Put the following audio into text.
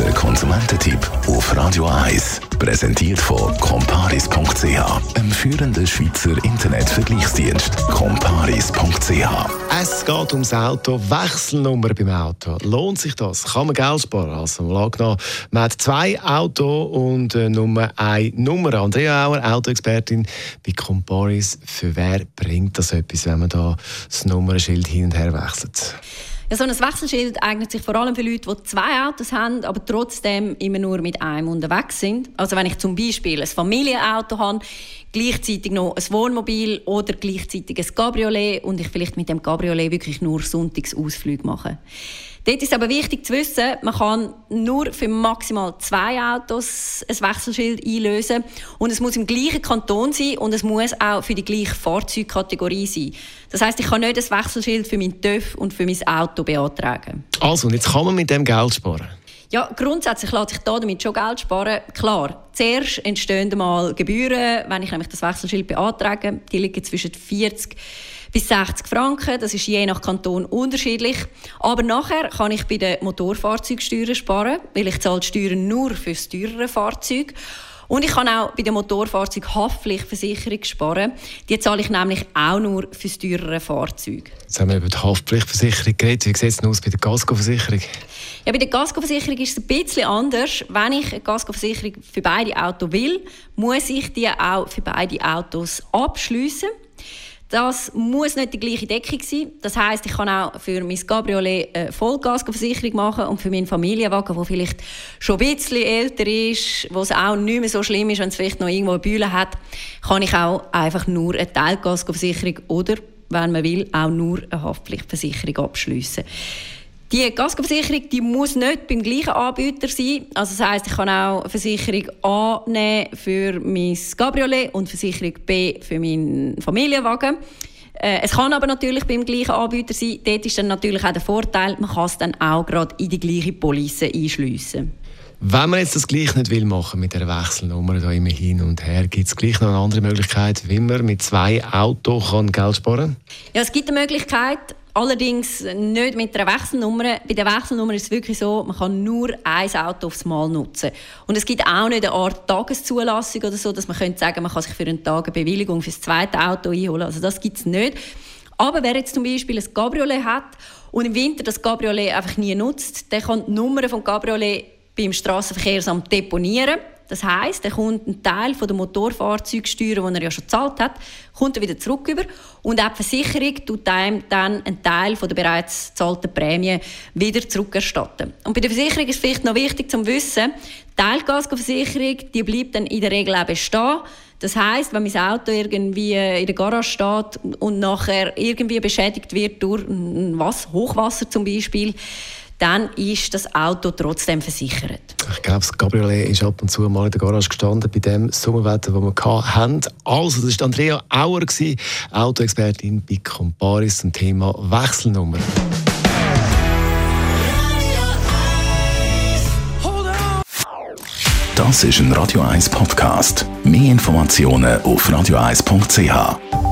Der Konsumententipp auf Radio 1. Präsentiert von comparis.ch, einem führenden Schweizer Internetvergleichsdienst. comparis.ch. Es geht ums Auto, Wechselnummer beim Auto. Lohnt sich das? Kann man Geld sparen? Also, man hat zwei Autos und äh, nur eine Nummer. Andrea Auer, Autoexpertin bei Comparis. Für wer bringt das etwas, wenn man da das Nummernschild hin und her wechselt? Ja, so ein Wechselschild eignet sich vor allem für Leute, die zwei Autos haben, aber trotzdem immer nur mit einem unterwegs sind. Also wenn ich zum Beispiel ein Familienauto habe, gleichzeitig noch ein Wohnmobil oder gleichzeitig ein Cabriolet und ich vielleicht mit dem Cabriolet wirklich nur Sonntagsausflüge mache. Dort ist aber wichtig zu wissen, man kann nur für maximal zwei Autos ein Wechselschild einlösen und es muss im gleichen Kanton sein und es muss auch für die gleiche Fahrzeugkategorie sein. Das heißt, ich kann nicht ein Wechselschild für mein TÜV und für mein Auto beantragen. Also, und jetzt kann man mit dem Geld sparen? Ja, grundsätzlich lässt sich da damit schon Geld sparen. Klar, zuerst entstehen mal Gebühren, wenn ich nämlich das Wechselschild beantrage. Die liegen zwischen 40 bis 60 Franken. Das ist je nach Kanton unterschiedlich. Aber nachher kann ich bei den Motorfahrzeugsteuern sparen, weil ich zahle die Steuern nur für das teurere Fahrzeug. Und ich kann auch bei der Motorfahrzeug Haftpflichtversicherung sparen. Die zahle ich nämlich auch nur für das teurere Fahrzeug. Jetzt haben wir über die Haftpflichtversicherung geredet. Wie sieht es aus bei der Gasco-Versicherung? Ja, bei der Gasco-Versicherung ist es ein bisschen anders. Wenn ich eine Gasco-Versicherung für beide Autos will, muss ich die auch für beide Autos abschließen. Das muss nicht die gleiche Deckung sein. Das heißt, ich kann auch für mein Cabriolet eine Vollgasversicherung machen und für meinen Familienwagen, der vielleicht schon ein bisschen älter ist, wo es auch nicht mehr so schlimm ist, wenn es vielleicht noch irgendwo eine Bühne hat, kann ich auch einfach nur eine Teilgasversicherung oder, wenn man will, auch nur eine Haftpflichtversicherung abschließen. Die Kaskoversicherung die muss nicht beim gleichen Anbieter sein. Also das heißt, ich kann auch Versicherung A nehmen für mein Cabriolet und Versicherung B für meinen Familienwagen. Äh, es kann aber natürlich beim gleichen Anbieter sein. Dort ist dann natürlich auch der Vorteil, man kann es dann auch gerade in die gleiche Police einschliessen. Wenn man jetzt das gleich nicht will machen mit der Wechselnummer da immer hin und her, gibt es gleich noch eine andere Möglichkeit, wie man mit zwei Autos Geld sparen kann? Ja, es gibt eine Möglichkeit. Allerdings nicht mit einer Wechselnummer. Bei der Wechselnummer ist es wirklich so, man kann nur ein Auto aufs Mal nutzen. Und es gibt auch nicht eine Art Tageszulassung oder so, dass man könnte sagen, man kann sich für einen Tag eine Bewilligung für das zweite Auto einholen. Also das gibt es nicht. Aber wer jetzt zum Beispiel ein Cabriolet hat und im Winter das Cabriolet einfach nie nutzt, der kann die Nummer vom Cabriolet beim Straßenverkehrsamt deponieren. Das heißt, er kommt einen Teil von der Motorfahrzeugsteuer, den er ja schon gezahlt hat, kommt er wieder zurück über und auch die Versicherung tut einem dann einen Teil von der bereits gezahlten Prämie wieder zurückerstatten. Und bei der Versicherung ist vielleicht noch wichtig zu wissen, die Teilgasversicherung, die bleibt dann in der Regel auch bestehen. Das heißt, wenn mein Auto irgendwie in der Garage steht und nachher irgendwie beschädigt wird durch was, Hochwasser zum Beispiel, dann ist das Auto trotzdem versichert. Ich glaube, das Cabriolet ist ab und zu mal in der Garage gestanden, bei dem Sommerwetter, das wir hatten. Also, das war Andrea Auer, Autoexpertin bei Comparis zum Thema Wechselnummer. Das ist ein Radio 1 Podcast. Mehr Informationen auf radio1.ch.